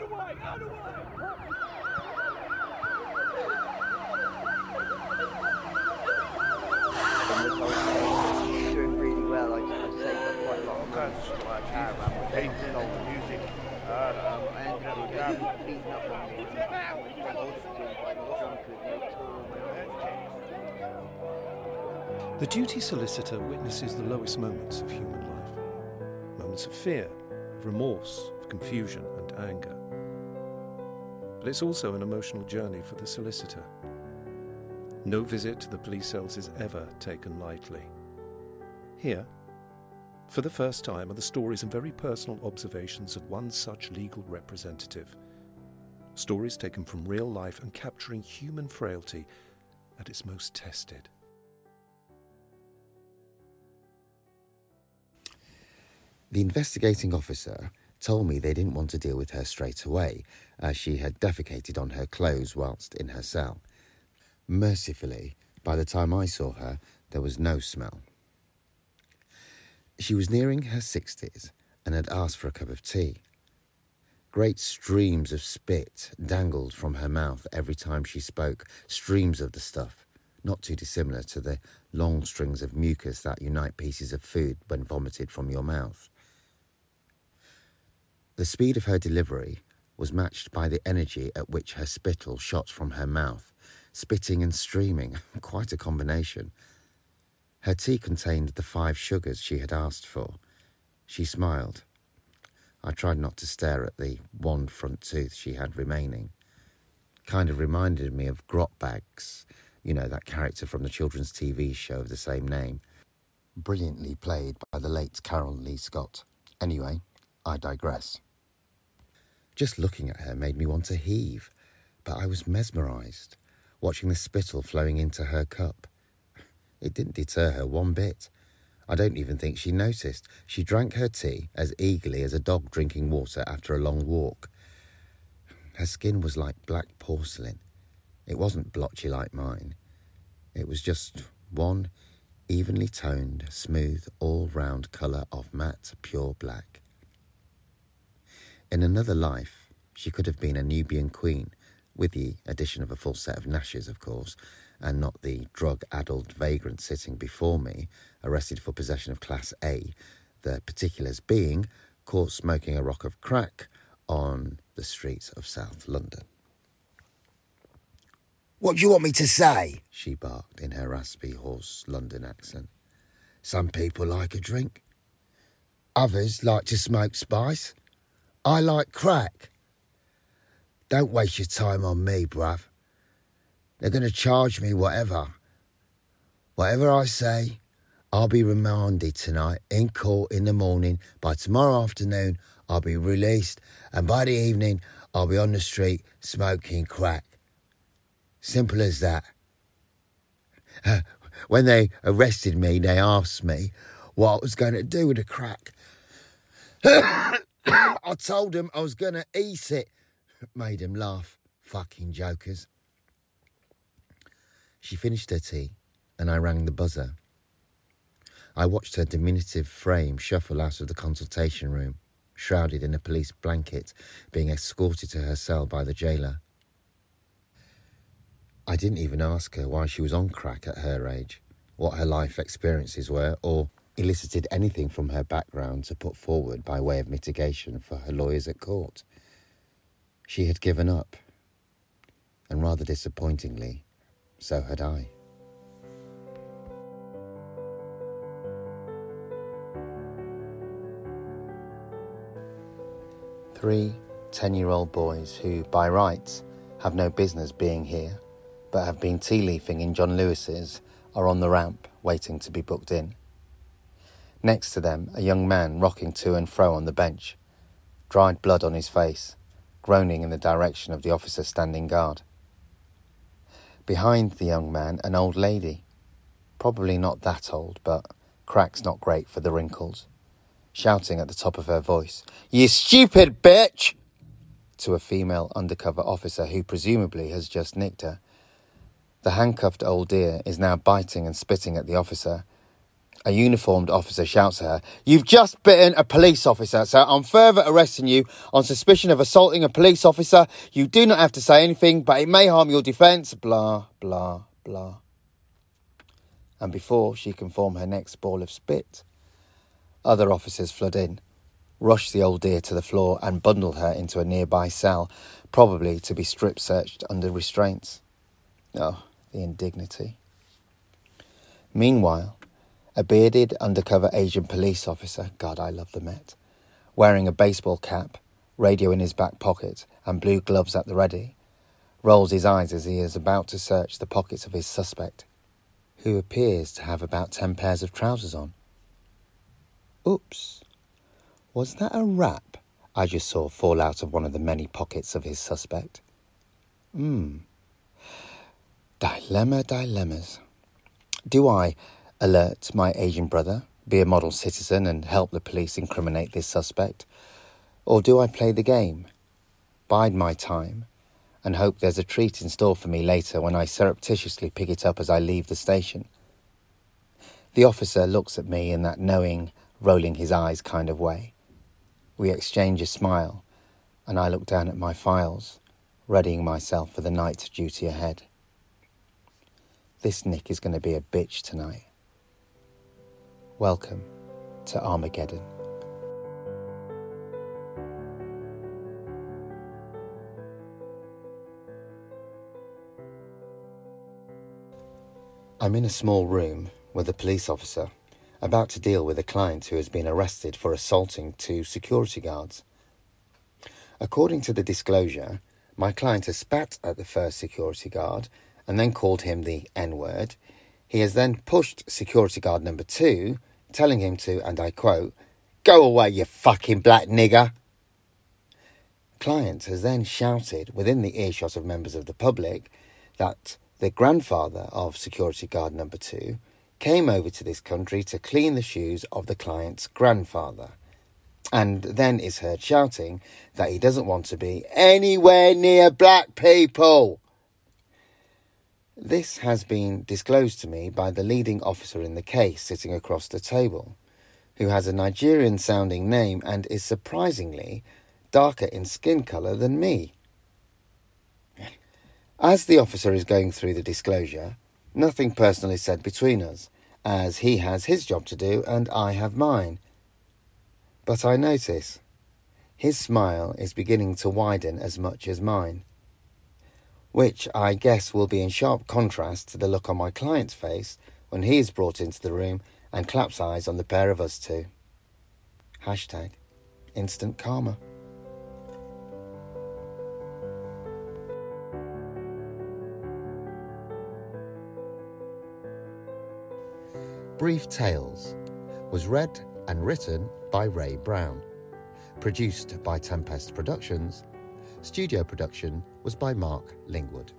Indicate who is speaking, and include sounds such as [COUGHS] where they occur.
Speaker 1: Out of the way! Out of the way!
Speaker 2: doing really well. I, I saved up quite a lot of money.
Speaker 3: Like
Speaker 2: Caravan with
Speaker 3: People
Speaker 2: them.
Speaker 3: know the music.
Speaker 2: Um, I ended up getting beaten up on me. I was drunk with no tool.
Speaker 4: The duty solicitor witnesses the lowest moments of human life moments of fear, of remorse, of confusion, and anger. But it's also an emotional journey for the solicitor. No visit to the police cells is ever taken lightly. Here, for the first time, are the stories and very personal observations of one such legal representative. Stories taken from real life and capturing human frailty at its most tested.
Speaker 5: The investigating officer told me they didn't want to deal with her straight away, as she had defecated on her clothes whilst in her cell. Mercifully, by the time I saw her, there was no smell. She was nearing her 60s and had asked for a cup of tea. Great streams of spit dangled from her mouth every time she spoke, streams of the stuff, not too dissimilar to the long strings of mucus that unite pieces of food when vomited from your mouth. The speed of her delivery was matched by the energy at which her spittle shot from her mouth, spitting and streaming, [LAUGHS] quite a combination. Her tea contained the five sugars she had asked for. She smiled. I tried not to stare at the one front tooth she had remaining. Kind of reminded me of Grotbags, you know, that character from the children's TV show of the same name. Brilliantly played by the late Carol Lee Scott. Anyway, I digress. Just looking at her made me want to heave, but I was mesmerised, watching the spittle flowing into her cup. It didn't deter her one bit. I don't even think she noticed. She drank her tea as eagerly as a dog drinking water after a long walk. Her skin was like black porcelain. It wasn't blotchy like mine. It was just one evenly toned, smooth, all round colour of matte, pure black. In another life, she could have been a Nubian queen, with the addition of a full set of nashes, of course, and not the drug addled vagrant sitting before me, arrested for possession of Class A, the particulars being caught smoking a rock of crack on the streets of South London.
Speaker 6: What do you want me to say?
Speaker 5: She barked in her raspy, hoarse London accent. Some people like a drink. Others like to smoke spice. I like crack. Don't waste your time on me, bruv. They're going to charge me whatever. Whatever I say, I'll be remanded tonight in court in the morning. By tomorrow afternoon, I'll be released, and by the evening, I'll be on the street smoking crack. Simple as that. [LAUGHS] When they arrested me, they asked me what I was going to do with the crack. [LAUGHS] [COUGHS] I told him I was going to eat it. [LAUGHS] Made him laugh. Fucking jokers. She finished her tea, and I rang the buzzer. I watched her diminutive frame shuffle out of the consultation room, shrouded in a police blanket, being escorted to her cell by the jailer. I didn't even ask her why she was on crack at her age, what her life experiences were, or elicited anything from her background to put forward by way of mitigation for her lawyers at court. She had given up, and rather disappointingly, so had I. Three 10 year old boys who, by rights, have no business being here, but have been tea leafing in John Lewis's, are on the ramp waiting to be booked in. Next to them, a young man rocking to and fro on the bench, dried blood on his face, groaning in the direction of the officer standing guard. Behind the young man, an old lady, probably not that old, but crack's not great for the wrinkles, shouting at the top of her voice, You stupid bitch! to a female undercover officer who presumably has just nicked her. The handcuffed old dear is now biting and spitting at the officer, A uniformed officer shouts at her, You've just bitten a police officer, so I'm further arresting you on suspicion of assaulting a police officer. You do not have to say anything, but it may harm your defence. Blah, blah, blah. And before she can form her next ball of spit, other officers flood in, rush the old dear to the floor, and bundle her into a nearby cell, probably to be strip searched under restraints. Oh, the indignity. Meanwhile, a bearded undercover Asian police officer, God, I love the Met, wearing a baseball cap, radio in his back pocket, and blue gloves at the ready, rolls his eyes as he is about to search the pockets of his suspect, who appears to have about ten pairs of trousers on. Oops, was that a wrap I just saw fall out of one of the many pockets of his suspect? Hmm. Dilemma, dilemmas. Do I alert my Asian brother, be a model citizen, and help the police incriminate this suspect? Or do I play the game, bide my time, and hope there's a treat in store for me later when I surreptitiously pick it up as I leave the station? The officer looks at me in that knowing, rolling his eyes kind of way. We exchange a smile, and I look down at my files, readying myself for the night duty ahead. This Nick is going to be a bitch tonight. Welcome to Armageddon. I'm in a small room with a police officer about to deal with a client who has been arrested for assaulting two security guards. According to the disclosure, my client has spat at the first security guard and then called him the N word. He has then pushed security guard number two, telling him to, and I quote, Go away, you fucking black nigger. Client has then shouted within the earshot of members of the public that the grandfather of security guard number two came over to this country to clean the shoes of the client's grandfather, and then is heard shouting that he doesn't want to be anywhere near black people. This has been disclosed to me by the leading officer in the case sitting across the table, who has a Nigerian sounding name and is surprisingly darker in skin colour than me. As the officer is going through the disclosure, nothing personal is said between us, as he has his job to do and I have mine. But I notice his smile is beginning to widen as much as mine, which I guess will be in sharp contrast to the look on my client's face when he is brought into the room and claps eyes on the pair of us two. Hashtag instant karma. Brief Tales was read and written by Ray Brown. Produced by Tempest Productions. Studio production was by Mark Lingwood.